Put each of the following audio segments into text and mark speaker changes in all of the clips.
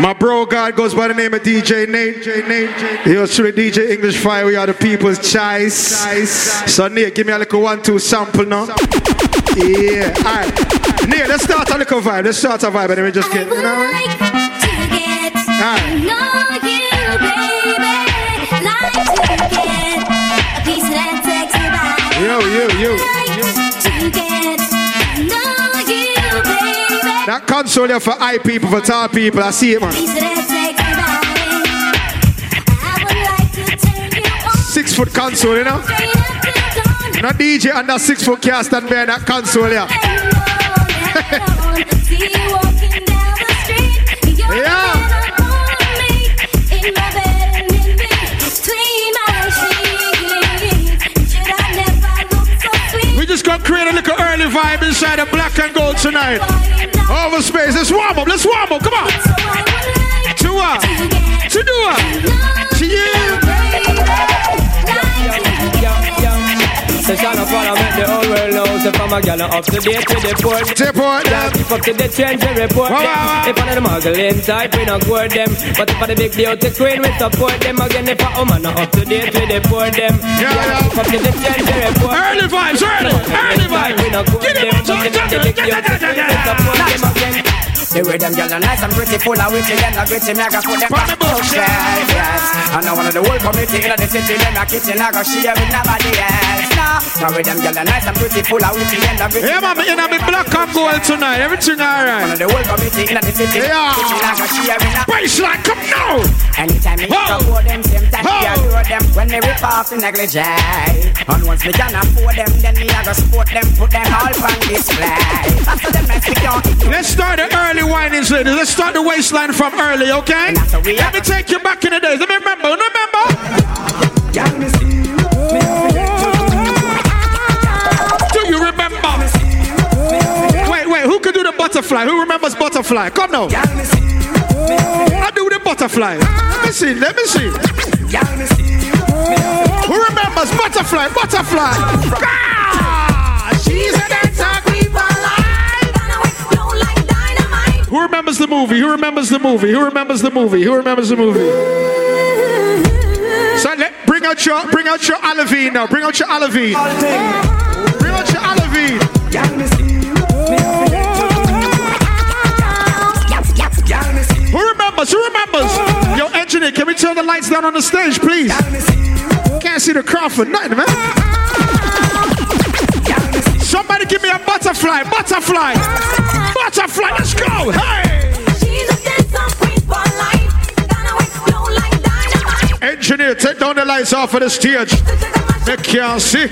Speaker 1: My bro God goes by the name of DJ Nate. He was truly DJ English Fire. We are the people's choice. So Nate, give me a little one-two sample now. Yeah. Alright. Nate, let's start a little vibe. Let's start a vibe and then we just get you know. Alright. Yo, yo, yo. That console here for high people, for tall people. I see it, man. Six foot console, you know? Not DJ under six foot cast and bear that console here. yeah. Vibe inside the black and gold tonight. Oval Space. Let's warm up. Let's warm up. Come on. To what? To do what?
Speaker 2: The whole world know So from a gal up to date with the port.
Speaker 1: Tip port
Speaker 2: Yeah, keep up to the trends and report
Speaker 1: wow,
Speaker 2: them.
Speaker 1: wow.
Speaker 2: If of the muggling type, we not court them. But if for the big beauty queen, we support them. Again, if oh, I'm a not up to date with the port them.
Speaker 1: Yeah, yeah
Speaker 2: Keep up to the trends and report
Speaker 1: Early vibes, early, early vibes.
Speaker 2: We not court them. But if the big beauty queen, we support them. again the way them gyal are nice and pretty, full of witty, and a gritty, me I got put them on the bookshelf, yes. And now one of the whole community in the city, them a kitchen, I got share with nobody else. Nah, now with them gyal are nice and pretty, full of witty, and a gritty.
Speaker 1: Yeah, man, in a big black and gold tonight. Everything alright.
Speaker 2: One of the whole community in the city,
Speaker 1: Yeah.
Speaker 2: kitchen, I got share with nobody
Speaker 1: Baseline, come now.
Speaker 2: Anytime me
Speaker 1: Ho!
Speaker 2: support them, same time me adore them When me rip off the negligee And once me can afford them, then me a go support them Put them all on display After them mess we don't
Speaker 1: Let's start the early windings, ladies. Let's start the waistline from early, okay? Let me take you back in the days. Let me remember. Remember?
Speaker 2: Y'all me see you, me
Speaker 1: Do you remember? Wait, wait. Who could do the butterfly? Who remembers butterfly? Come now.
Speaker 2: Y'all me see you, me
Speaker 1: I do the butterfly. Let me see. Let me see.
Speaker 2: Y'all me see you, me
Speaker 1: Who remembers butterfly? Butterfly. Ah, movie? Who remembers the movie? Who remembers the movie? Who remembers the movie? So let bring out your bring out your Olivine now. Bring out your Olivine. Bring out your Olivine. Who remembers? Who remembers? Yo, engineer, can we turn the lights down on the stage, please? Can't see the crowd for nothing, man. Somebody give me a butterfly, butterfly, butterfly. Let's go. Hey. Engineer, take down the lights off of the stage. They can't see.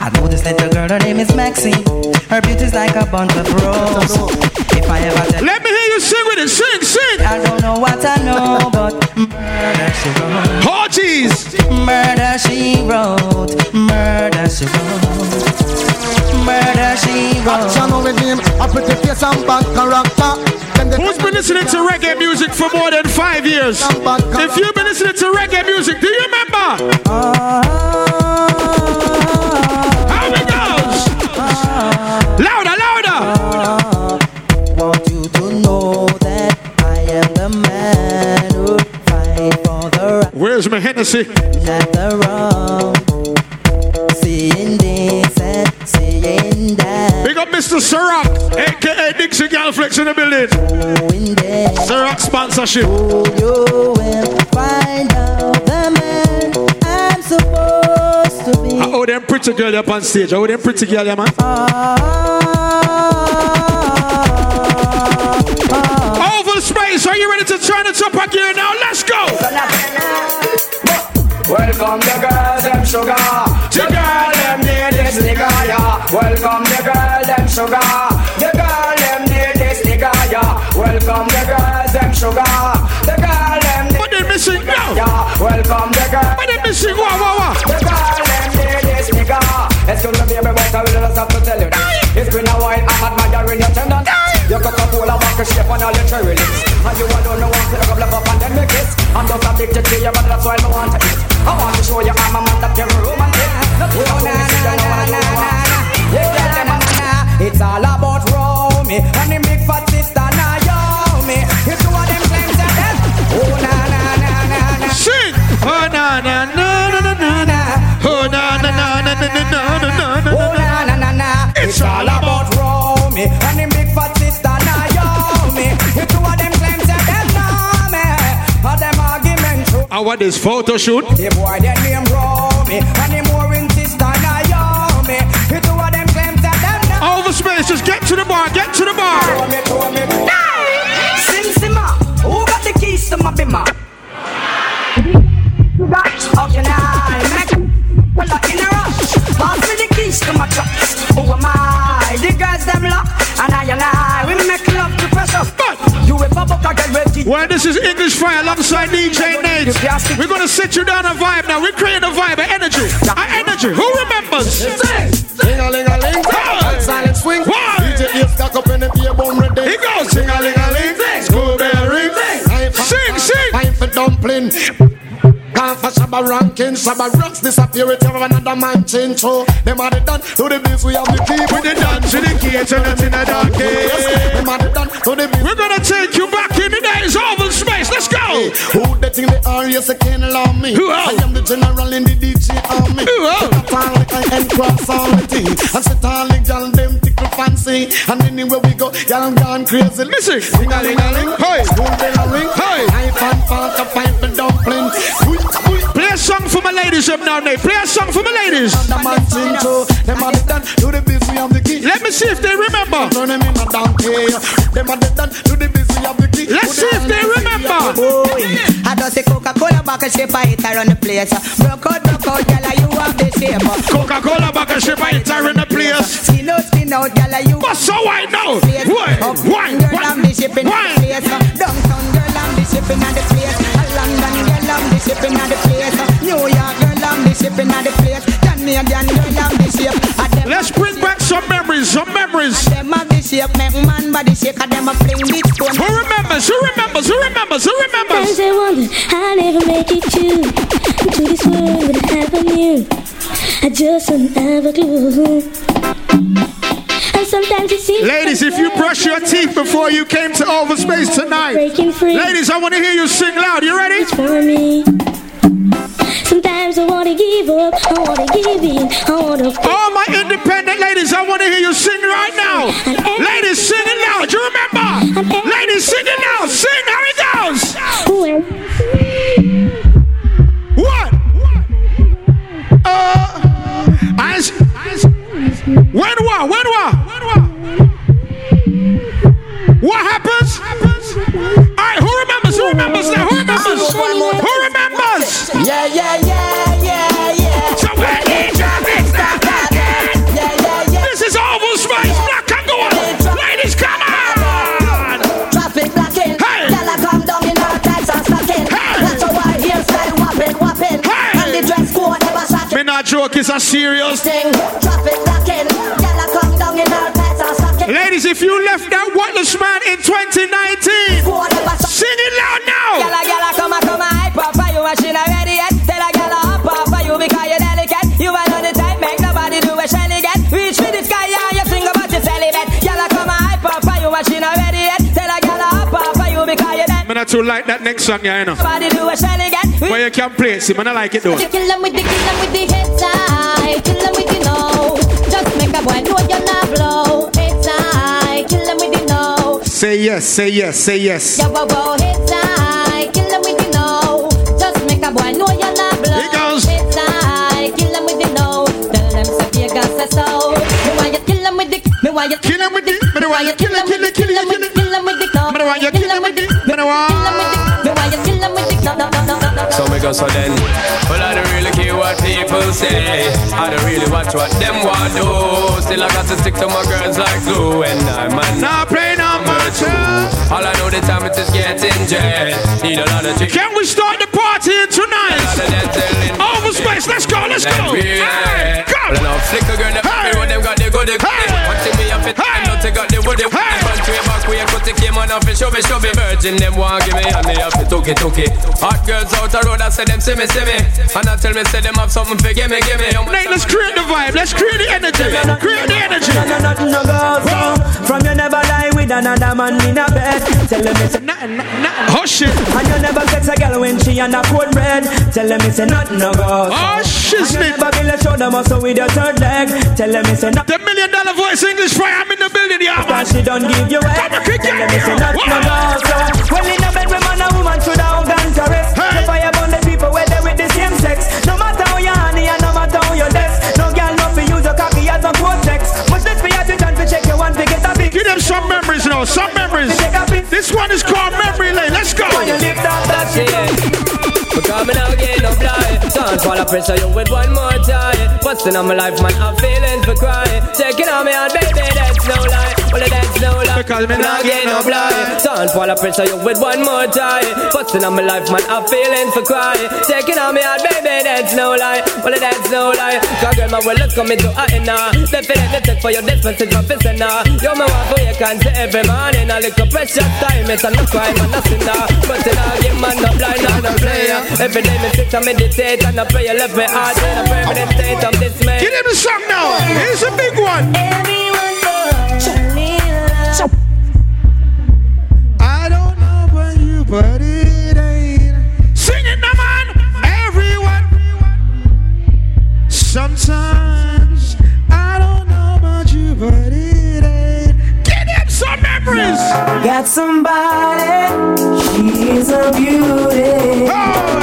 Speaker 3: I know this little girl, her name is Maxine. Her beauty's like a bunch of roses. If I ever tell
Speaker 1: Let me hear you sing with it. Sing, sing.
Speaker 3: I don't know what I know, but murder she wrote.
Speaker 1: Oh, Orgies.
Speaker 3: Murder she wrote. Murder she wrote. Murder she wrote.
Speaker 4: Action with him, a pretty face and bad character.
Speaker 1: Who's been listening to reggae music for more than five years? If you've been listening to reggae music, do you remember? How it goes? Louder, louder. Ah.
Speaker 3: Want you to know that I am the man who fight for the right,
Speaker 1: Where's my Hennessy? Big up Mr. Ciroc, aka Dixie Galflex in the building.
Speaker 3: Doing that.
Speaker 1: Ciroc sponsorship.
Speaker 3: You will find out the man I'm supposed to be.
Speaker 1: I owe them pretty girl up on stage. I owe them pretty girl, yeah, man. Oval space, are you ready to turn it up again now? Let's go.
Speaker 2: Welcome the girls, them sugar. This nigga, yeah. Welcome the girl, them sugar. The girl, them need this nigga, yeah. Welcome the girls, them sugar. The girl, them need
Speaker 1: What they missing now?
Speaker 2: yeah. Welcome the girl.
Speaker 1: What they missing? Wow, wow, wow.
Speaker 2: The girl, them need this nigga. Excuse me, baby, but I will just have to tell you that. It's been a while, I'm admiring your tendon. Your Coca-Cola vodka shape and all your cherry lips. And you alone know want to look up, and then make it. I'm just addicted to you, but that's why I want to eat. I want to show you I'm a man that Oh, na,
Speaker 1: na, na, na, na,
Speaker 5: na. It's all about Romy and the big fat sister Naomi. Two of
Speaker 2: them
Speaker 1: Oh, na, na, na, na, na, na.
Speaker 2: Oh, na, na, na, na, na, na, na, na, na. Oh, na, na, na, na. It's all about Romy and the big fat sister Naomi.
Speaker 5: Two of them them arguments. Our this photo shoot. The boy, that name
Speaker 1: Romy and the more Over just get to the bar, get to the bar.
Speaker 5: Sim Simma, who got the keys to my bimmer? How can I make well in a rush? Pass me the keys to my truck. Who am I? The girls them lock, and I and I we make love to pressure. You a bubble get
Speaker 1: Well, this is English Fire alongside DJ Nate. We're gonna sit you down a vibe now. We're creating a vibe, an energy, an energy. Who remembers?
Speaker 4: Gone ranking, Shabba rocks disappear with another man change. So them are the done to the biz, we have the key.
Speaker 1: With the dance to the key, it in the dark
Speaker 4: Them are the done to the biz.
Speaker 1: We're gonna take you back in the days of space. Let's go. Hey,
Speaker 4: who the thing they are? Yes, I can't allow me.
Speaker 1: Who
Speaker 4: I am the general in the DJ army.
Speaker 1: Who?
Speaker 4: I end cross all the thing. And sit all the gal them tickle fancy. And anywhere we go, gal gone crazy.
Speaker 1: Listen,
Speaker 4: sing a ling a ling.
Speaker 1: Hey,
Speaker 4: school bell a ring.
Speaker 1: Hey,
Speaker 4: I fan fan to fight the dumpling.
Speaker 1: Play a song for my ladies up now, Nate. Play a song for my ladies. Let me see if they remember. Let's see if they remember.
Speaker 5: I don't say Coca-Cola back a shape I hit on the place. Broke out, broke out, gyal, you have the shape.
Speaker 1: Coca-Cola back a shape I hit on the place.
Speaker 5: Skin out, skin out, gyal, you.
Speaker 1: But so I know. Why? Why?
Speaker 5: Girl, I'm the shipping
Speaker 1: Why?
Speaker 5: I'm the shipping on the place. Canadian girl, I'm the shape.
Speaker 1: Let's bring back some memories, some memories.
Speaker 5: Them have the shape, make man body shake, and them a fling big stone.
Speaker 1: Who remembers? Who remembers? Who remembers? Who remembers?
Speaker 6: Sometimes I wonder I never make it to to this world that I never knew. I just don't have a clue. And sometimes it seems
Speaker 1: Ladies, if you brush your teeth before you came to Oval Space tonight,
Speaker 6: breaking free.
Speaker 1: ladies, I want to hear you sing loud. You ready?
Speaker 6: Sometimes I wanna give up, I wanna give in, I wanna.
Speaker 1: All my independent ladies, I want to hear you sing right now. Ladies, sing it loud. You remember? Ladies, sing it loud. Sing how it goes. What? Uh, I, when what? When what? When what? What happens? Right, who remembers? Now? Who remembers? Who remembers?
Speaker 5: Yeah, yeah, yeah, yeah, yeah.
Speaker 1: So you mix that
Speaker 5: Yeah, yeah, yeah.
Speaker 1: This is Oval Space Black and Gold. Ladies, come on!
Speaker 5: Traffic blocking.
Speaker 1: Hey.
Speaker 5: Gyal come down in our tights and stocking.
Speaker 1: Hey.
Speaker 5: That's a white hairstyle whopping, whopping.
Speaker 1: Hey.
Speaker 5: And the dress code never shocking.
Speaker 1: Me not joke, it's a serious
Speaker 5: Thing. Traffic blocking. Gyal come down in our tights and stocking.
Speaker 1: Ladies, if you left that Watless man in 2019,
Speaker 5: Code never shocking.
Speaker 1: Sing it loud now!
Speaker 5: Gyal a, gyal a come a, come a hype up for you and she not ready yet. Tell a gyal a hop up for you because you're delicate. You are on the type, make nobody do a shelly get. Reach for the sky and you sing about your celibate. Gyal a come a hype up for you and she not ready yet. Tell a gyal a hop up for you because you're delicate.
Speaker 1: Me not too like that next song, yeah, you know.
Speaker 5: Nobody do a shelly get.
Speaker 1: But you can play it, see, man, I like it though.
Speaker 6: You kill them with the kill them with the head tie, kill them with the no. Just make a boy know you're not blow.
Speaker 1: Say yes, say yes, say yes.
Speaker 6: Yeah, wow, wow, head tie, kill them with the no. Just make a boy know you're not blow.
Speaker 1: Here goes.
Speaker 6: Head tie, kill them with the no. Tell them say Vegas say so. Me want you kill them with the, me want you
Speaker 1: Kill him with it, me don't you kill it, kill it, kill it, kill it.
Speaker 6: kill them with the.
Speaker 1: Me don't you kill him with it, me don't want.
Speaker 6: Kill them with the, me want you kill them with the no, no, no, no, no, no.
Speaker 7: So me go so then Well I don't really care what people say I don't really watch what them want do Still I got to stick to my girls like glue And I'm a
Speaker 1: Now play number two.
Speaker 7: All I know the time it is getting jet Need a lot of chicken
Speaker 1: Can we start the party tonight? Oval Space, let's go, let's go. Hey, go.
Speaker 7: Well, now flick a girl, the
Speaker 1: Hey.
Speaker 7: hey. them got the goody goody.
Speaker 1: Hey.
Speaker 7: One thing me have it,
Speaker 1: Hey.
Speaker 7: I know they got the woody woody.
Speaker 1: Hey.
Speaker 7: Front way, back way, cut the came on off it, show me, show me. Virgin, them want give me, and they have to took it, took it. Hot girls out the road, I say them see me, see me. And I tell me, say them have something for give me, give me.
Speaker 1: Nate, let's create the vibe. Let's create the energy. Create the energy.
Speaker 8: Nothing no go so From you never lie with another man in a bed Tell them it's
Speaker 1: Nothing, nothing. Hush it.
Speaker 8: And you never sex a girl when she on a cold bread Tell them it's nothing no go so
Speaker 1: Oh,
Speaker 8: And you never build a shoulder muscle with your third leg Tell them it's nothing
Speaker 1: The million dollar voice English fire. I'm in the building, yeah,
Speaker 8: and she don't give you head
Speaker 1: Come on, kick
Speaker 8: Tell
Speaker 1: it.
Speaker 8: them it's nothing no go so Well in a bed with man and woman should have organs to rest
Speaker 1: Hey.
Speaker 8: The fire burn the people
Speaker 2: get the same sex. No matter how you honey and no matter how you less. No girl no fi use your cocky as a cortex. Much less for attention to check your one to get a big.
Speaker 1: Give them some memories now, some memories. This one is called Memory Lane. Let's go.
Speaker 2: When you lift up that shit.
Speaker 7: Because me now get no fly. Can't fall a pressure you with one more tie. Busting on my life man, I'm feeling for crying Taking on me out baby, that's no lie. Well that's no lie.
Speaker 1: Because me now get no
Speaker 7: fly. Can't fall a pressure you with one more tie. Busting on my life man, I'm feeling for crying Taking on me out baby, that's no lie. Well that's no lie. Cause girl my well look coming to a inna Definitely take for your dispensage my fist now oh, You me want for you can say every morning. A little precious time, it's a no crime and a sinner But in a game man, no blind and no player Every day me sit and meditate and I pray you left me heart in a permanent state of dismay.
Speaker 1: Give them the song now. Here's a big one. I don't know about you, but it ain't. Sing it now, man. Everyone. Sometimes I don't know about you, but
Speaker 2: Got somebody, she's a beauty,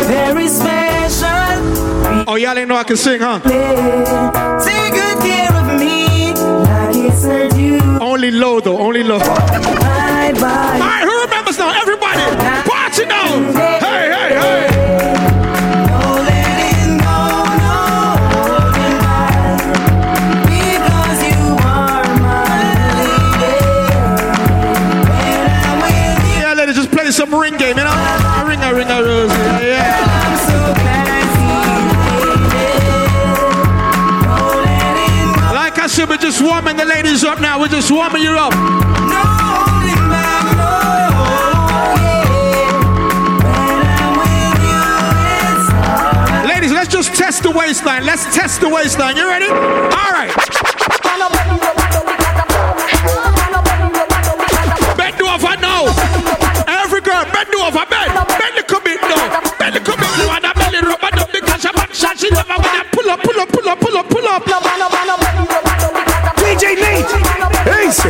Speaker 2: very special.
Speaker 1: Oh, y'all ain't know I can sing, huh?
Speaker 2: Take good care of me, like it's her due.
Speaker 1: Only low though, only low.
Speaker 2: Bye bye.
Speaker 1: All right, who remembers now? Everybody, party now. Ladies up now. We're just warming you up.
Speaker 2: I'm you,
Speaker 1: Ladies, let's just test the waistline. Let's test the waistline. You ready? All right. Bend over now. Every girl, bend over, bend. Bend the bit now. Bend the bit now. And the belly rub and up because back shot. She never wanna pull up, pull up, pull up, pull up, pull up.
Speaker 9: DJ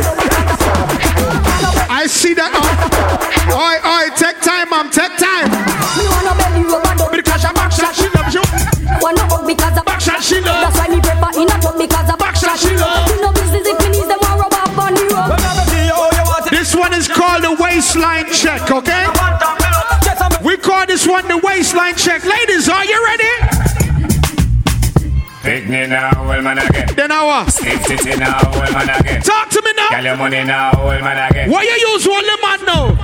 Speaker 9: Nate. Easy.
Speaker 1: I see that now. Oi, oi, take time, mom, take time. Because your back shot, she loves you. Wanna hug because a shot, she loves.
Speaker 6: That's why me prefer in a tub because of
Speaker 1: Back shot, she loves.
Speaker 6: You know business if me needs them want rub up on the road.
Speaker 1: This one is called the waistline check, okay? We call this one the waistline check. Ladies, are you ready?
Speaker 10: Pick me now, well man again.
Speaker 1: Then I what?
Speaker 10: Stiff titty now, well man again.
Speaker 1: Talk to me now.
Speaker 10: Girl, your money now, well man again.
Speaker 1: What you use one man now?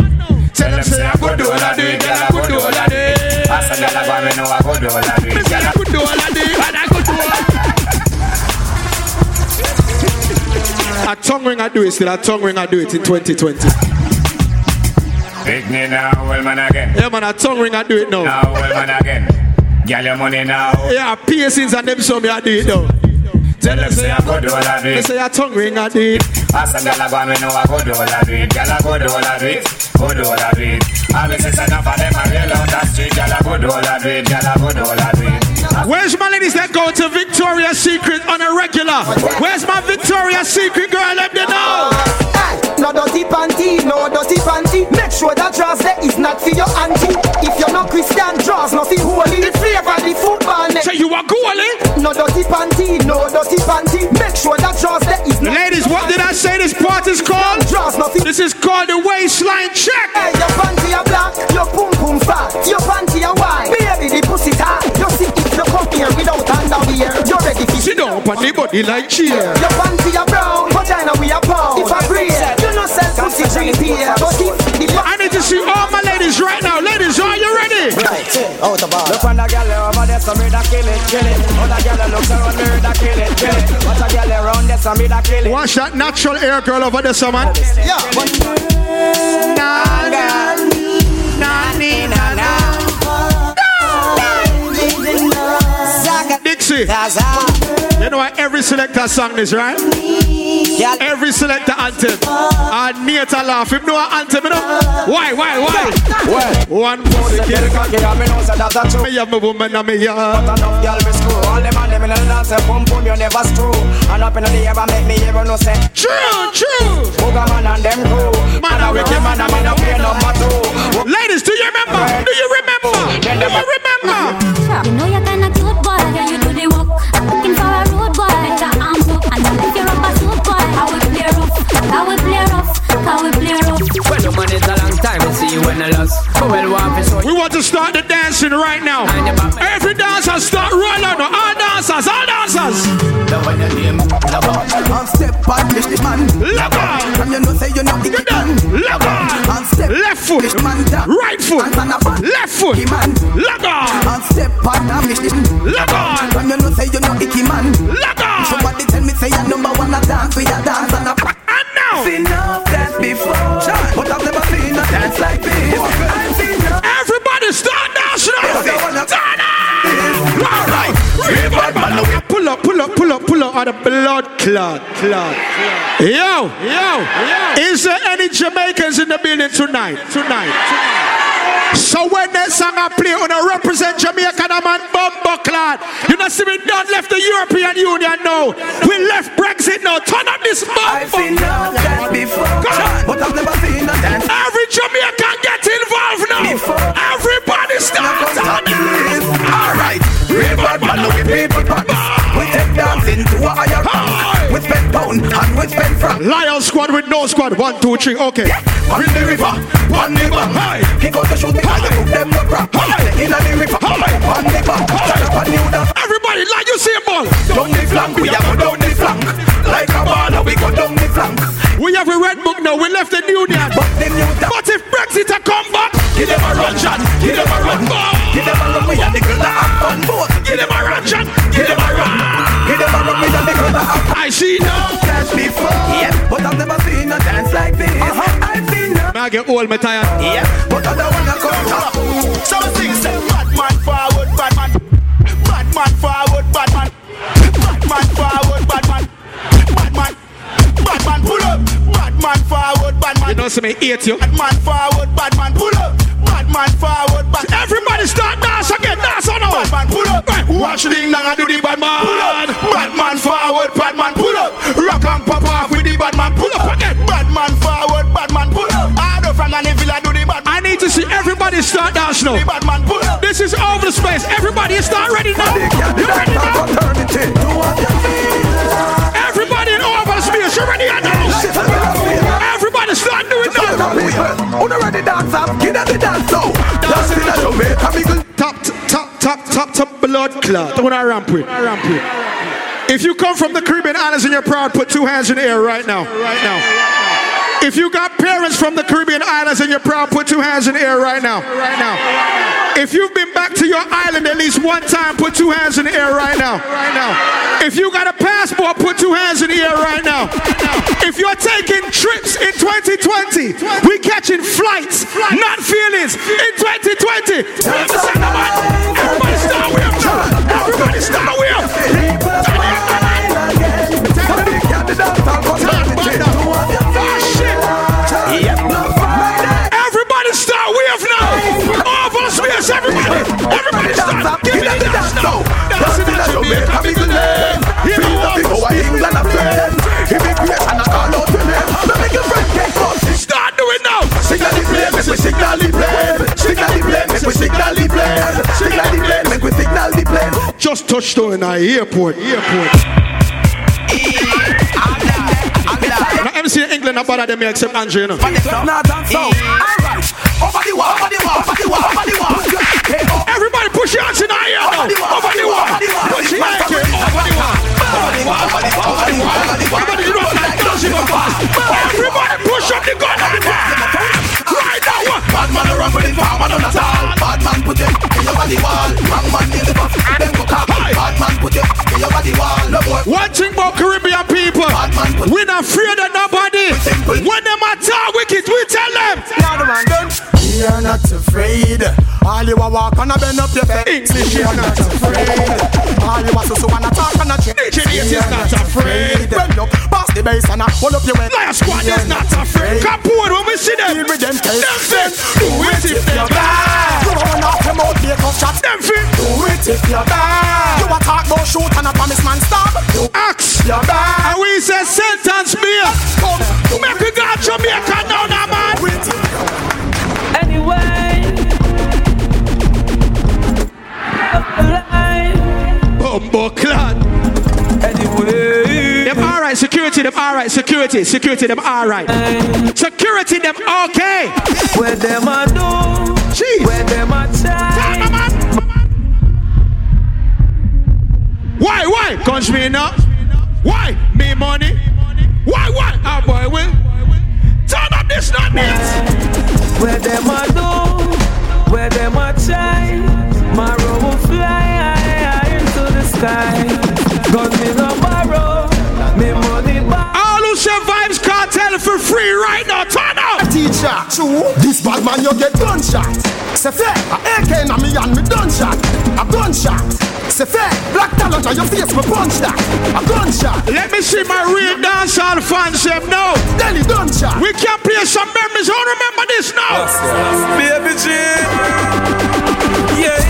Speaker 1: Tell them say I could do all I do, girl I could do all I do.
Speaker 10: I said, girl, I go, me know I go do all I do.
Speaker 1: Me say I could do all I do, and I could do all. A tongue ring I do it still, a tongue ring I do it in 2020.
Speaker 10: Pick me now, well man again.
Speaker 1: Yeah man, a tongue ring I do it now.
Speaker 10: Now, well man again. Girl, your money now.
Speaker 1: Yeah, piercings and them so me I do it now.
Speaker 10: Tell them say I go do all I do.
Speaker 1: Me say a tongue ring I do it.
Speaker 10: I said, girl, I go, me know I go do all I do. Girl, I go do all I do. Go do all I do. I be say enough of them, I real on the street. Girl, I go do all I do. Girl, I go do all I do.
Speaker 1: Where's my ladies that go to Victoria's Secret on a regular? Where's my Victoria's Secret girl? Let me know.
Speaker 11: No dirty panty, no dirty panty. Make sure that dress there is not for your auntie. If you're not Christian, dress not for holy. The flavor the football.
Speaker 1: So you are goalie?
Speaker 11: No dirty panty, no dirty panty. Make sure that dress there is not.
Speaker 1: Ladies, what did I say this part is called?
Speaker 11: Dress not for.
Speaker 1: This is called the waistline check.
Speaker 11: Hey, your panty are black, your pum pum fat, your panty are white. Baby, the pussy tight.
Speaker 1: Down on the body like chair.
Speaker 11: Your panty are brown, vagina we are pound. If I breathe, you know sell pussy three here. But if the
Speaker 1: I need to see all my ladies right now. Ladies, are you ready?
Speaker 11: Right, out of
Speaker 2: Look on the girl over there, so me da kill it, kill it. Other girl looks around me da kill it, kill it. Other girl around there, so me da kill it.
Speaker 1: Watch that natural hair girl over there, so man.
Speaker 11: Yeah, but
Speaker 1: Dixie, you know what every selector song is, right? Every selector anthem. And Nate a laugh. If no anthem, you know? Why, why, why?
Speaker 2: Well,
Speaker 1: One for the
Speaker 2: kill
Speaker 1: kill.
Speaker 2: cocky, and me know say that's a true.
Speaker 1: Me have my woman and me yard.
Speaker 2: Enough girl me screw. All them and them in the dance, say boom boom, you never screw. And up in the air, make me even know say.
Speaker 1: True, true.
Speaker 2: Booger man and them crew.
Speaker 1: Man, I wicked
Speaker 2: man, I'm in the play number two.
Speaker 1: Ladies, do you remember? Do you remember? Do you remember?
Speaker 12: To show
Speaker 1: We want to start the dancing right now. Every dancer start rolling. All dancers, all dancers.
Speaker 13: On step on this man.
Speaker 1: Look on.
Speaker 13: And you know say you know the man.
Speaker 1: Look on.
Speaker 13: On step
Speaker 1: Left foot.
Speaker 13: this man.
Speaker 1: Right foot.
Speaker 13: And stand up on
Speaker 1: Left foot.
Speaker 13: man.
Speaker 1: Look on.
Speaker 13: On step on a mission.
Speaker 1: Look on.
Speaker 13: And you know say you know icky man.
Speaker 1: Look on.
Speaker 13: Somebody tell me say you number one a dance with a dance
Speaker 1: blood clot, clot. Yo, yo, is there any Jamaicans in the building tonight? Tonight. So when that song I play, on a represent Jamaica, a man bumbo clot. You know, see we done left the European Union now. We left Brexit now. Turn up this
Speaker 13: I've seen before, but I've never seen a dance.
Speaker 1: Every Jamaican get involved now.
Speaker 13: Before.
Speaker 1: Everybody start on this.
Speaker 13: Alright, real bad man, we people we spend franc.
Speaker 1: Lion squad with no squad. One, two, three. Okay.
Speaker 13: On the river, on the bank.
Speaker 1: Hey.
Speaker 13: He got to shoot me, I put them no crap.
Speaker 1: Hey.
Speaker 13: In the river, on the bank. Charge on you down.
Speaker 1: Everybody, like you see a ball.
Speaker 13: Down the flank, we a go down the flank. Like a baller, we go down the flank.
Speaker 1: We have a red book now. We left the union.
Speaker 13: But them new.
Speaker 1: But if Brexit a come back,
Speaker 13: Give them a run, John. Give them a run. Give them a run. We and the girl that have fun.
Speaker 1: Give them a run, John.
Speaker 13: Give them a run. Give them a run. We and the girl that have fun.
Speaker 1: I see now.
Speaker 13: Seen like this. I've seen a
Speaker 1: Now I get old, me tired.
Speaker 13: Yeah. But I don't wanna come top.
Speaker 14: Some things say bad man forward, bad man. Bad man forward, bad man. Bad man forward, bad man. Bad man. Bad man pull up. Bad man forward, bad man.
Speaker 1: You know, some me hate you.
Speaker 14: Bad man forward, bad man pull up. Bad man forward, bad man.
Speaker 1: Everybody start dance again. Dance on now.
Speaker 14: Bad man pull up. Watch the thing and do the bad man. Pull up. Bad man forward, bad man pull up. Rock and pop off with the bad man. Pull up again. And the villa do the bad.
Speaker 1: I need to see everybody start dance now.
Speaker 14: The bad man pull up.
Speaker 1: This is over the space. Everybody start ready now. You ready now?
Speaker 13: Eternity. Do what you feel.
Speaker 1: Everybody in over the space. You ready now? Everybody start doing now.
Speaker 13: The ready dance up, get at the dance now. Dance in a Jamaica.
Speaker 1: Top, top, top, top, top blood clot. Don't I ramp with? Ramp with. If you come from the Caribbean Islands and you're proud, put two hands in the air right now. Right now. If you got parents from the Caribbean Islands and you're proud, put two hands in the air right now. Right now. If you've been back to your island at least one time, put two hands in the air right now. Right now. If you got a passport, put two hands in the air right now. If you're taking trips in 2020, we catching flights, not feelings in 2020. Everybody start with Everybody start with Of space, everybody. Everybody start. Give me the dance now. Dance in that Jamaica, me good name. You know what? Start doing now.
Speaker 13: Signal the plane, make we signal the plane. Signal the plane, make we signal the plane. Signal the plane, make we signal the plane.
Speaker 1: Just touched in our airport. Airport. Now, MC England, not bother them except Andrew, you know.
Speaker 13: But it's not dance so. Alright. Over the wall, over the wall, over the wall, over the wall.
Speaker 1: Push your hands in our air now. Over the wall. Push your hands in over the wall. Everybody do not like dancing on fast. Everybody push up the gun on the bar. Right now.
Speaker 13: Bad man run with the farm and on the tall. Bad man put them in your body wall. Wrong man in the buff, them go cock. Bad man put them in your body wall. No boy.
Speaker 1: One thing about Caribbean people, we not afraid of nobody. When them attack wicked, we tell them.
Speaker 14: Now the man done. We are not afraid. All you a walk and a bend up your face.
Speaker 1: English
Speaker 14: We are not afraid. All you a so so and a talk and a check.
Speaker 1: English is not afraid.
Speaker 14: Bend up, pass the bass and a hold up your weight.
Speaker 1: Lion squad is not afraid. Kapoor when we see them.
Speaker 14: Deal with them case.
Speaker 1: Them fit. Do it if they're bad.
Speaker 14: You run off your mouth, make up shots.
Speaker 1: Them fit.
Speaker 14: Do it if you're bad. You a talk about shoot and a promise man stop. You
Speaker 1: security, security them alright. Security them okay.
Speaker 7: Where them a do?
Speaker 1: Jeez.
Speaker 7: Where them a try?
Speaker 1: Why, why? Guns me now. Why? Me money. Why, why? Ah boy, will. Turn up this not this.
Speaker 7: Where them a do? Where them a try? My road will fly high, high into the sky. Gun me no borrow,
Speaker 1: free right now. Turn up.
Speaker 11: Teacher, true. This bad man you get gunshot. Say fair, a AK na me and me gunshot. A gunshot. Say fair, black talent on your face me punch that. A gunshot.
Speaker 1: Let me see my real dancehall fans them now.
Speaker 11: Delhi gunshot.
Speaker 1: We can play some memories. Who remember this now?
Speaker 7: Baby G. Yeah.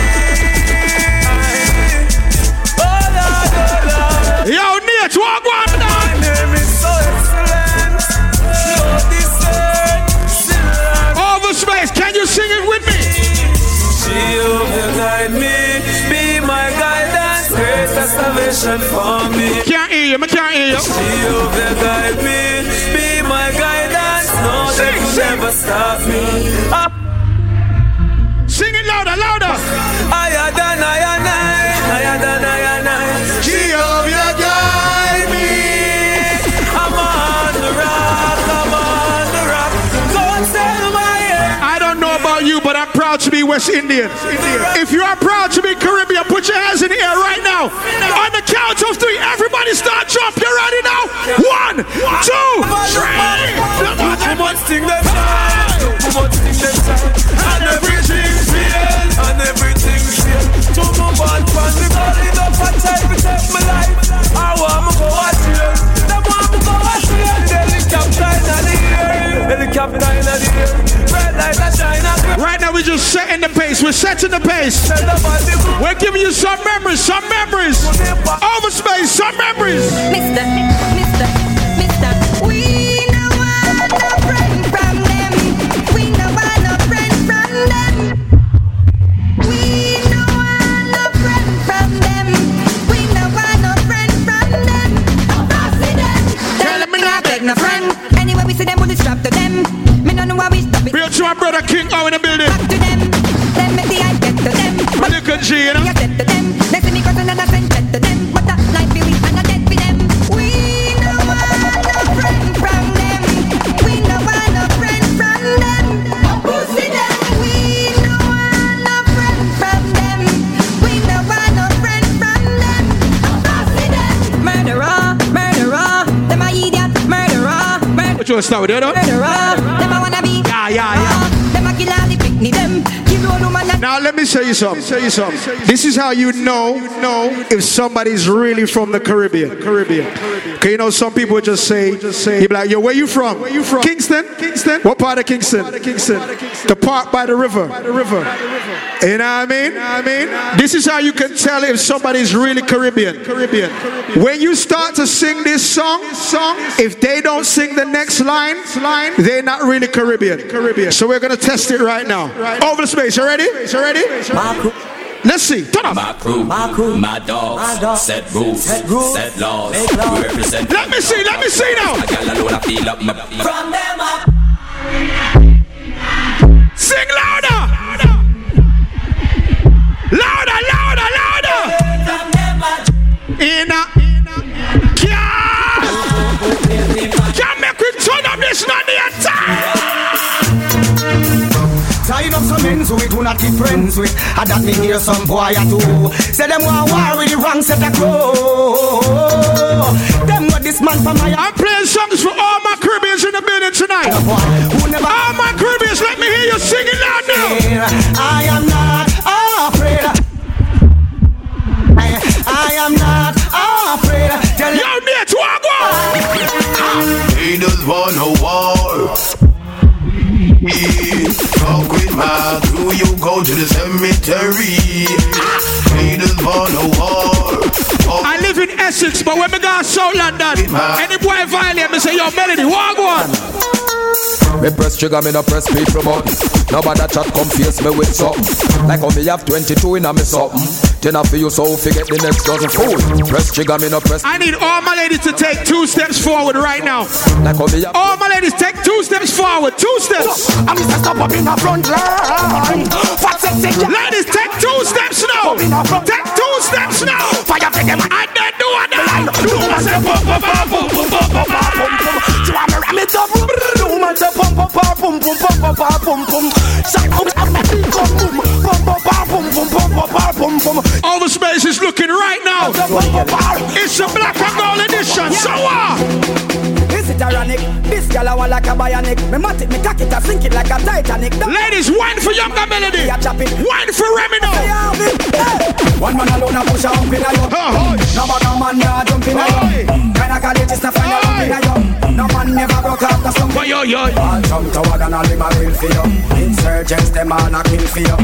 Speaker 7: She will guide me, be my guidance, no they will never stop me. Up,
Speaker 1: Sing it louder, louder.
Speaker 7: I and I, than I I. Jehovah guide me. I'm on the rock, I'm on the rock. God save my head.
Speaker 1: I don't know about you, but I'm proud to be West Indian. If you are proud to be Caribbean, put your hands in the air right now. On the count of three, everybody start jump. You ready now? One, two, three.
Speaker 7: Too much thing them too much thing them and everything fail, and everything fail. Too much bad fun, the enough and time to take my life. I want me go watch you, them want me go you. The helicopter in the air, helicopter in the air, red light shine
Speaker 1: Right now, we're just setting the pace. We're setting the pace.
Speaker 7: Tell the body move.
Speaker 1: We're giving you some memories, some memories. Oval Space, some memories.
Speaker 6: Mister, Mister, Mister, we no want no friend from them. We no want no friend from them. We no want no friend from them. We no want no friend from them. Tell them me not beg no friend. Anyway we see them, strap to them. Me no know why we stop it.
Speaker 1: Real to my brother King O the
Speaker 6: picnic them. Kill all woman and
Speaker 1: Now let me say you something. Say you something. This is how you know know if somebody's really from the Caribbean. Caribbean. Okay, you know some people just say just say you be like, yo, where you from? Where you from? Kingston. Kingston. What part of Kingston? Kingston. The park by the river. By the river. You know what I mean? I mean, this is how you can tell if somebody's really Caribbean. Caribbean. When you start to sing this song, song, if they don't sing the next line, line, they're not really Caribbean. Caribbean. So we're gonna test it right now. Over the space. You ready? You ready? Let's see. Turn up.
Speaker 15: My crew, my crew, my dogs, my dogs, set rules, set, laws, we represent.
Speaker 1: Let me see. Let me see now.
Speaker 15: I got alone, I feel up my
Speaker 6: from them up.
Speaker 1: Sing louder. Louder, louder, louder.
Speaker 6: From them up.
Speaker 1: In a can can make we turn up this not the entire.
Speaker 11: Tied up some men who we do not be friends with. I that me hear some boy or two. Say them want war with the wrong set of crow. Them got this man from my
Speaker 1: I'm playing songs for all my Caribbeans in the building tonight.
Speaker 11: who never
Speaker 1: All my Caribbeans, let me hear you sing it loud now.
Speaker 11: I am not afraid. I, I am not afraid. Tell
Speaker 1: Yo, Nate, walk on.
Speaker 13: He does want no war. Talk with my do you go to the cemetery. Does want no war.
Speaker 1: I live in Essex, but when me go to South London, any boy violate me say, yo, Melody, walk on.
Speaker 15: Me press trigger, me no press people button. Nobody chat come me with something. Like how have 22 in a me something. Then I feel so forget the next dozen fool. Press trigger, me no press.
Speaker 1: I need all my ladies to take two steps forward right now.
Speaker 15: Like how have
Speaker 1: all my ladies take two steps forward, two steps.
Speaker 11: I'm just stop up in the front line.
Speaker 1: Ladies, take two steps now. Take two steps now.
Speaker 11: Fire for them.
Speaker 1: I don't do it.
Speaker 11: Do myself. Do myself. Do myself. Do myself. Do myself. Do myself. Do myself woman say pum pum pa pum pum pum pum pa pum pum.
Speaker 1: Oval Space is looking right now. It's a black and gold edition. So what?
Speaker 2: Uh, is it ironic? This gal I want like a bionic. Me mat it, me cock it, I sink it like a Titanic.
Speaker 1: The Ladies, wine for Younger Melody. Wine for Remino.
Speaker 2: One man alone a push a hump in a yo. Nobody man ya jump in a yo. When I call it's a final. No man never broke out the stump.
Speaker 1: Yo yo.
Speaker 2: All jump toward and all them a real for you. Insurgents them all a kill for you.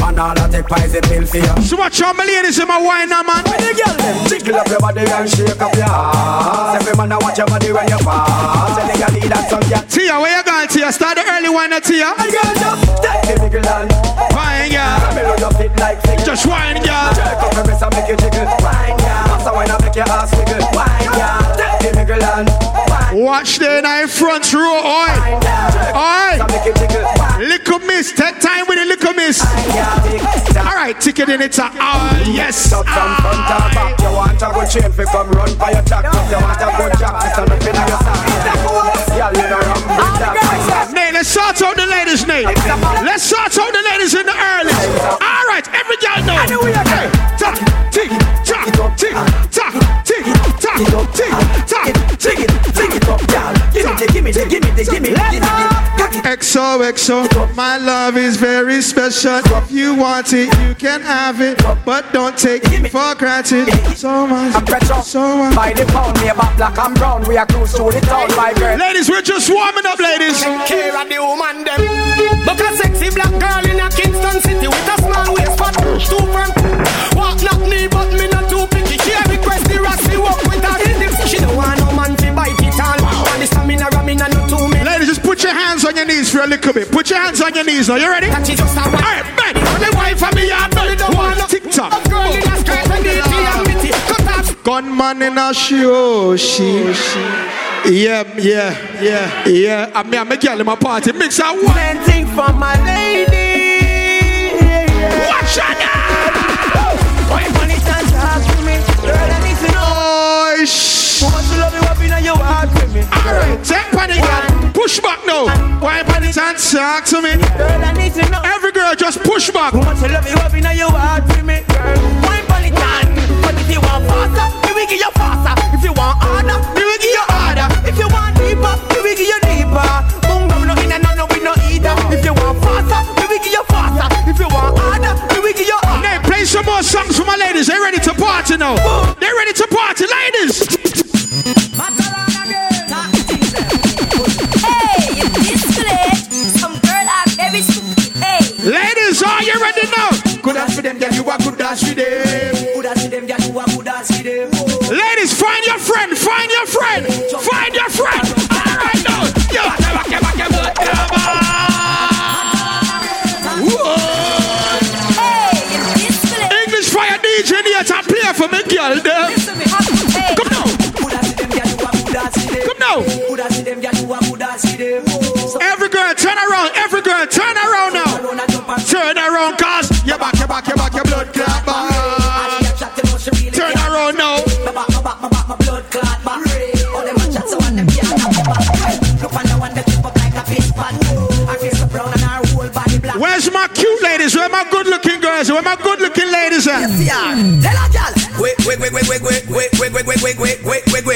Speaker 2: Man all a take pies a pill for you.
Speaker 1: So watch my ladies in my wine now, man.
Speaker 2: When the girl them jiggle up your body and shake up your ass. Every man a watch your body when you pass. And they a need that some girl.
Speaker 1: Tia, where you going, Tia? Start the early wine, eh, Tia.
Speaker 2: And girl just take the big and
Speaker 1: Fine, girl.
Speaker 2: me love your fit like figure.
Speaker 1: Just wine, girl.
Speaker 2: Jerk up your and make you jiggle. Wine, girl. Pass a wine and make your ass wiggle. Wine, girl. Take the big and wine.
Speaker 1: Watch the night front row, oi. Oi.
Speaker 2: So make you jiggle. Wine,
Speaker 1: Little miss, take time with the little miss.
Speaker 2: girl. Big step.
Speaker 1: All right, ticket in it. Ah, yes.
Speaker 2: From front or back, you want a good chain fi come run for your jack. You want a good jack, fi stand up inna your sack. Girl, you know run with that.
Speaker 1: Nate, let's sort out the ladies, Nate. Let's sort out the ladies in the early. All right, every girl know.
Speaker 2: I know we are
Speaker 1: Hey, Tack, tick, tack, tick, tack, tick, tack, tick, tack,
Speaker 2: Take it, the.
Speaker 1: XO, XO, my love is very special. If you want it, you can have it, but don't take it for granted. So much,
Speaker 2: I'm pressure.
Speaker 1: so much.
Speaker 2: By the pound, me about black and brown. We are cruise through the town, my girl.
Speaker 1: Ladies, we're just warming up, ladies.
Speaker 2: care of the woman them. Look a sexy black girl in a Kingston
Speaker 1: for a little bit. Put your hands on your knees now. You ready?
Speaker 2: That she just a
Speaker 1: All right, bang. The wife me, I'm One tick tock.
Speaker 2: A girl in a skirt and the and mitty.
Speaker 1: Gunman in a show, oh, she. Yeah, yeah, yeah, yeah. I mean, I'm a girl in my party. Mix out one.
Speaker 2: Anything for my lady.
Speaker 1: Watch out now.
Speaker 2: Why money can't talk to me? Girl, I need to know.
Speaker 1: Oh, shh.
Speaker 2: How much you love you up in your heart with me?
Speaker 1: All right, take panic. Push back now. Why panic and talk to me?
Speaker 2: Girl, I need to know.
Speaker 1: Every girl just push back.
Speaker 2: How much you love you up in your heart with me? Girl, on it on. But if you want faster, we will give you faster. If you want harder, we will give you harder. If you want deeper, we will give you deeper.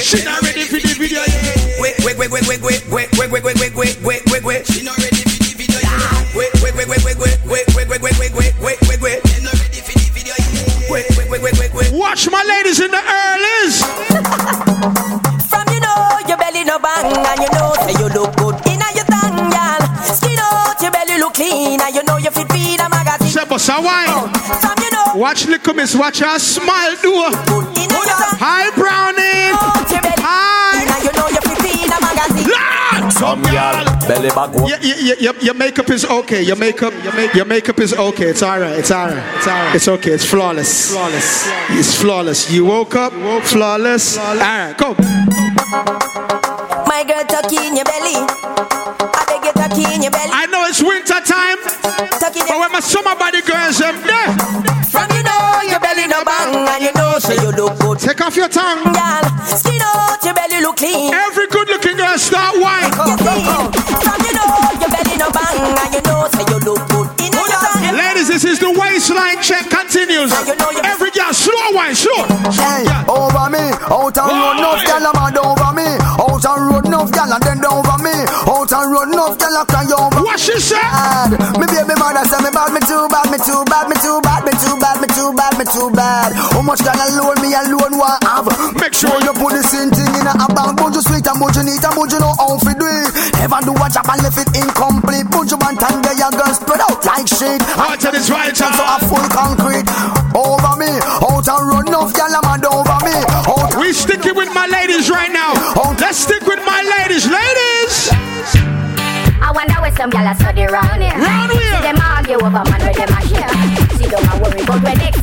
Speaker 1: She not ready for the video yet.
Speaker 13: Wait, wait, wait, wait, wait, wait, wait, wait, wait, wait, wait, wait, wait, wait, wait. She not ready for the video yet. Wait, wait, wait, wait, wait, wait, wait, wait, wait, wait, wait, wait, wait, wait, wait. She not ready for the video yet. Wait, wait, wait, wait, wait, wait.
Speaker 1: Watch my ladies in the earlies.
Speaker 6: From you know your belly no bang and you know say you look good in your tongue, y'all. Skin out your belly look clean and you know you fit feed a magazine.
Speaker 1: Say, boss, a wine.
Speaker 6: From you know
Speaker 1: Watch little miss. Watch her smile do.
Speaker 6: in
Speaker 16: girl
Speaker 15: belly back.
Speaker 1: Your, your, your, your makeup is okay. Your makeup, your, make, your makeup is okay. It's all right. It's all right. It's all right. It's okay. It's flawless. Flawless. It's flawless. You woke up woke flawless. All right, go.
Speaker 16: My girl, tuck in your belly. I beg you, tuck in your belly.
Speaker 1: I know it's winter time,
Speaker 16: Tuck in
Speaker 1: but when my summer body girls them there,
Speaker 16: From you know your belly no bang, and you know so you look good.
Speaker 1: take off your tongue.
Speaker 16: Girl, You see, from you know your belly no bang, and you know so you look good. In a time.
Speaker 1: Ladies, this is the waistline check continues. Every girl, slow wine, slow.
Speaker 11: Hey, over me, out and road, enough gyal a mad over me. Out and road, enough gyal a dead over me. Out and road, enough gyal a cry over
Speaker 1: What she said?
Speaker 11: Me baby mother say me bad, me too bad, me too bad, me too bad, too bad, me too bad. How much gyal alone me alone want have? Make sure you put the same thing in a bag. Bunch you sweet and bunch you neat and bunch you know how fi do it. Never do a job and left it incomplete. Bunch you want and get your girl spread out like shit.
Speaker 1: Out to this right
Speaker 11: So a full concrete over me, out and run off, gyal a mad over me. Out
Speaker 1: We sticking with my ladies right now. Let's stick with my ladies, ladies.
Speaker 17: I wonder where some gyal a study round here.
Speaker 1: Round here.
Speaker 17: See them argue over man where them a share. See don't a worry about where next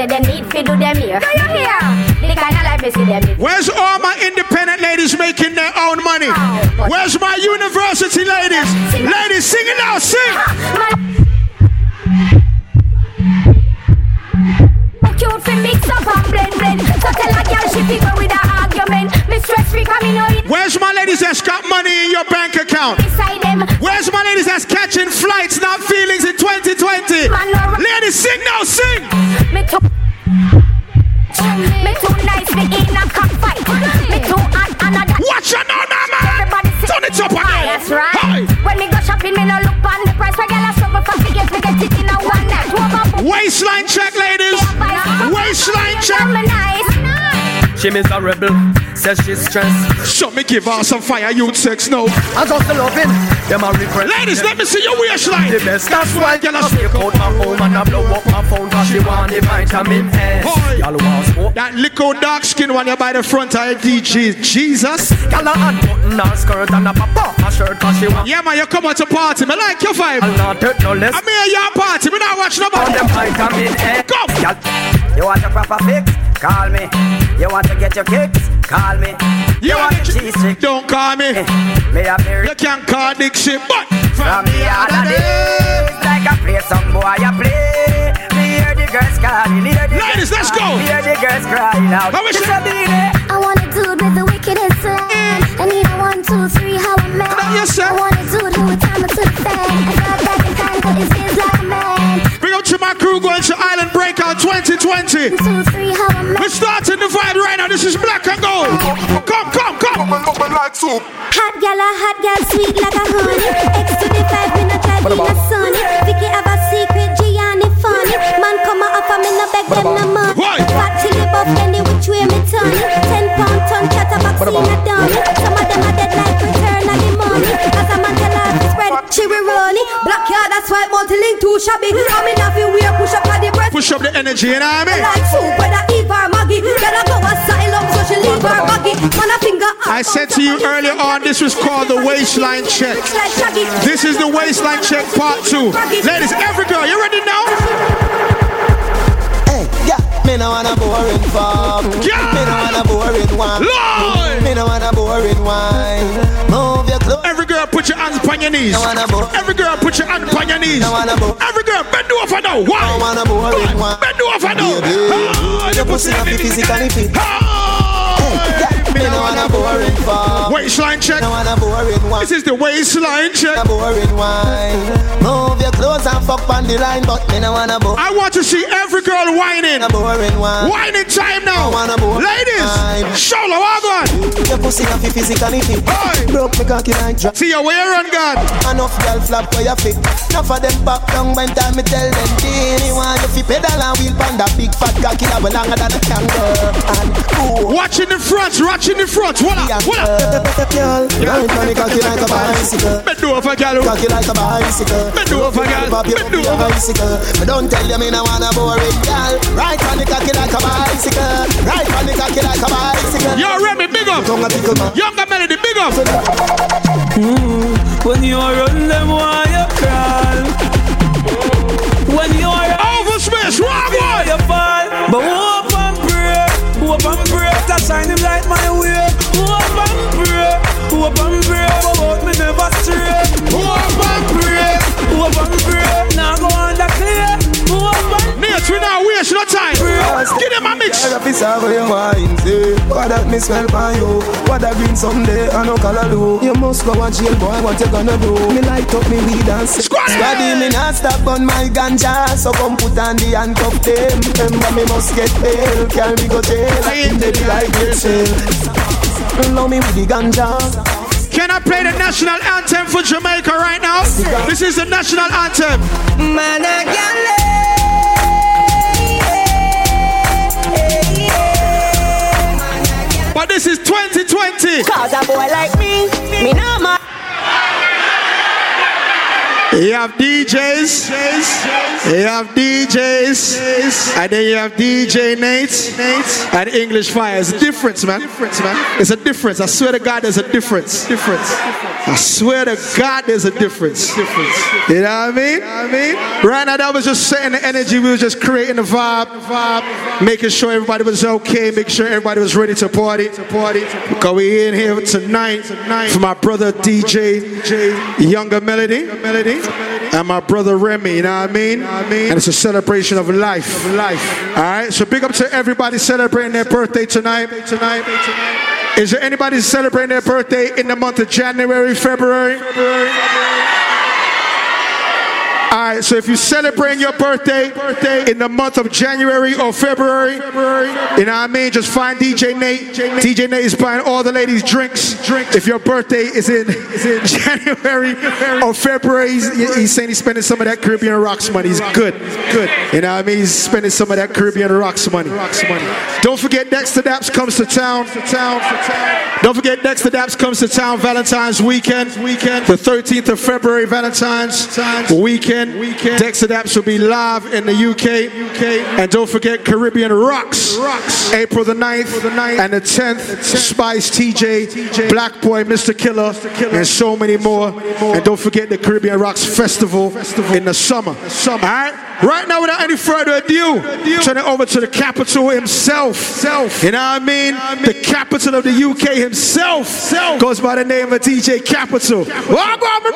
Speaker 17: say them need fi do them here. Do you hear? The kind of life me see them.
Speaker 1: Where's all my independent ladies making their own money? Oh, Where's my university ladies? Ladies, sing it now, sing.
Speaker 17: Cute fi mix up and blend blend. So tell a gyal she fi go with a argument. Me stress free 'cause me know it
Speaker 1: Where's my ladies that's got money in your bank account?
Speaker 17: beside them.
Speaker 1: Where's my ladies that's catching flights, not feelings in 2020?
Speaker 17: Man, no-
Speaker 1: Ladies, sing now, sing.
Speaker 17: Me too. Me too nice, me in a cockfight. Me too hot and a.
Speaker 1: Watch out now, now, man.
Speaker 17: Everybody
Speaker 1: Turn it up again.
Speaker 17: That's right.
Speaker 1: Hey.
Speaker 17: When me go shopping, me no look on the price. Gyal a struggle for get me get it in a one night.
Speaker 1: Waistline check, ladies. Waistline check.
Speaker 17: Me nice.
Speaker 12: She miserable, says she's stressed.
Speaker 1: So me give her some fire, youth sex now.
Speaker 12: I just the loving, them a request.
Speaker 1: Ladies, let me see your waistline.
Speaker 12: The best,
Speaker 1: That's why girl
Speaker 12: I
Speaker 1: a
Speaker 12: take out my home and I blow up my phone cause she want the vitamin S.
Speaker 1: Boy.
Speaker 12: Y'all want smoke?
Speaker 1: That little dark skin one you by the front of DJ Jesus.
Speaker 12: Y'all a unbutton her skirt and a pop off her shirt cause she want
Speaker 1: Yeah, man, you come out to party. Me like your vibe.
Speaker 12: I'll not take no less
Speaker 1: I'm here, your party. Me not watch
Speaker 12: on
Speaker 1: nobody.
Speaker 12: them vitamin S.
Speaker 1: Go.
Speaker 12: Y'all
Speaker 2: You want a proper fix? Call me. You want to get your kicks? Call me.
Speaker 1: You
Speaker 2: want
Speaker 1: want
Speaker 2: the cheese stick?
Speaker 1: Don't call me.
Speaker 2: Eh, me a berry.
Speaker 1: You can't call Dixie, but
Speaker 2: From the other days, like I play some boy, I play. Me hear the girls calling, hear the
Speaker 1: Ladies, let's go.
Speaker 2: Hear the girls crying out.
Speaker 1: How we
Speaker 2: This a beat.
Speaker 18: I want a dude with the wickedest slang. I need a one, two, three, how a man.
Speaker 1: That you say?
Speaker 18: I want a dude who would time to the fan. I got back in time, cut his skins like a man.
Speaker 1: bring up to my crew going to Island Breakout 2020.
Speaker 18: Two, three, how a.
Speaker 1: We're starting the vibe right now. This is Black and Gold. Come, come, come.
Speaker 11: like soup.
Speaker 18: Hot gal, a hot gal, sweet like a honey. X to the five, me not drive in a sunny. Vicky have a secret, Gianni funny. Man come up, I'm in a beg them no money.
Speaker 1: Why?
Speaker 18: Fat chili buff, any which way me turn. Ten pound ton, chatterbox in a dummy. Some of them are dead like return of the money. As a man tell her to spread, she will run it. Black yard, that's why multi-link too shabby. Coming off Push up the
Speaker 1: energy, you know what I mean?
Speaker 18: Like soup, whether Eve or Maggie. Gotta go asylum, so she leave her Maggie. Man, a finger.
Speaker 1: I said to you earlier on, this was called the waistline check. This is the waistline check part two. Ladies, every girl, you ready now?
Speaker 11: Hey, yeah, me no want a boring fuck.
Speaker 1: Yeah.
Speaker 11: Me no want a boring one.
Speaker 1: Lord!
Speaker 11: Me no want a boring wine. Move your clothes.
Speaker 1: Every girl, put your hands upon your knees.
Speaker 11: I wanna bo-
Speaker 1: Every girl, put your hands upon your knees.
Speaker 11: I wanna bo-
Speaker 1: Every girl, bend over now.
Speaker 11: I
Speaker 1: Why?
Speaker 11: want a boring
Speaker 1: Come on,
Speaker 11: one.
Speaker 1: Bend over now. Ah,
Speaker 11: your pussy be physically fit. Me no want a boring fuck.
Speaker 1: Waistline check.
Speaker 11: No want a boring one.
Speaker 1: This is the waistline check.
Speaker 11: A boring wine. Move your clothes and fuck on the line, but me no want a bo-
Speaker 1: I want to see every girl whining.
Speaker 11: a boring one.
Speaker 1: Whining time now.
Speaker 11: I wanna bo-
Speaker 1: Ladies,
Speaker 11: Wine.
Speaker 1: show the wagon.
Speaker 11: Your pussy physically fit.
Speaker 1: Hey.
Speaker 11: Broke me cocky like drop.
Speaker 1: See your way run, God.
Speaker 11: Enough girl flap where you fit. Enough of them pop down when time me tell them Teeny want you fi pedal and wheel pan that big fat cocky that well longer than a kangaroo. And ooh,
Speaker 1: Watch in the front, watch in the front. What
Speaker 11: up?
Speaker 1: What up?
Speaker 11: Girl, right on the cocky like a bicycle.
Speaker 1: Bend over, girl.
Speaker 11: Cocky like a bicycle.
Speaker 1: Bend over, girl. Bend over.
Speaker 11: Bicycle. Me don't tell you me no wanna boring, girl. Right on the cocky like a bicycle. Right on the cocky like a bicycle.
Speaker 1: Yo, Remy, big up. Younger Melody, big up.
Speaker 11: Mm-hmm. When you run them,
Speaker 7: why you crawl? When you are over
Speaker 1: smash, wrong one. You
Speaker 7: fall, but hope and pray, hope and pray. That shining light. like up and pray, but me never stray.
Speaker 1: Hope and
Speaker 7: pray, hope and pray. Now go on the clear.
Speaker 1: Nature now waste no time. Give them a mix. I
Speaker 11: fi savor your mind, eh. What that me smell by you? What that green someday I no color do. You must go and jail, boy. What you gonna do? Me light up me weed and say. Squaddy me not stop on my ganja, so come put on the handcuff them. Remember me must get bail, can we go jail? In the like jail. Love me with the ganja
Speaker 1: Can I play the national anthem for Jamaica right now? This is the national anthem.
Speaker 6: Man,
Speaker 1: But this is 2020.
Speaker 6: Cause a boy like me, me no man.
Speaker 1: You have DJs, you have DJs, and then you have DJ Nate, and English Fire. It's a difference, man. It's a difference. I swear to God, there's a difference. Difference. I swear to God, there's a difference. Difference. You know what I mean? I mean, right now that was just setting the energy. We were just creating the vibe, making sure everybody was okay, making sure everybody was ready to party, to party. Because we in here tonight, tonight for my brother DJ, Younger Melody, and my brother Remy. You know what I mean? And it's a celebration of life, of life. All right. So big up to everybody celebrating their birthday tonight. Tonight. Is there anybody celebrating their birthday in the month of January, February? All right, so if you're celebrating your birthday, in the month of January or February, you know what I mean? Just find DJ Nate. DJ Nate is buying all the ladies drinks. If your birthday is in, January or February, he's, he's saying he's spending some of that Caribbean rocks money. He's good, good. You know what I mean? He's spending some of that Caribbean rocks money. Don't forget Dexter Daps comes to town. To. To. Don't forget Dexter Daps comes to town Valentine's. Weekend. The 13th of February, Valentine's weekend. Weekend. Dexter Daps will be live in the UK. UK. And don't forget Caribbean Rocks. Rocks. April the 9th, the 9th and the 10th. Spice TJ, TJ, Black Boy, Mr. Killer, and so many more. And don't forget the Caribbean Rocks Festival in the summer. All right. Right now, without any further ado, turn it over to the capital himself. You know what I mean? The capital of the UK himself goes by the name of DJ Capital. Well, oh, I'm my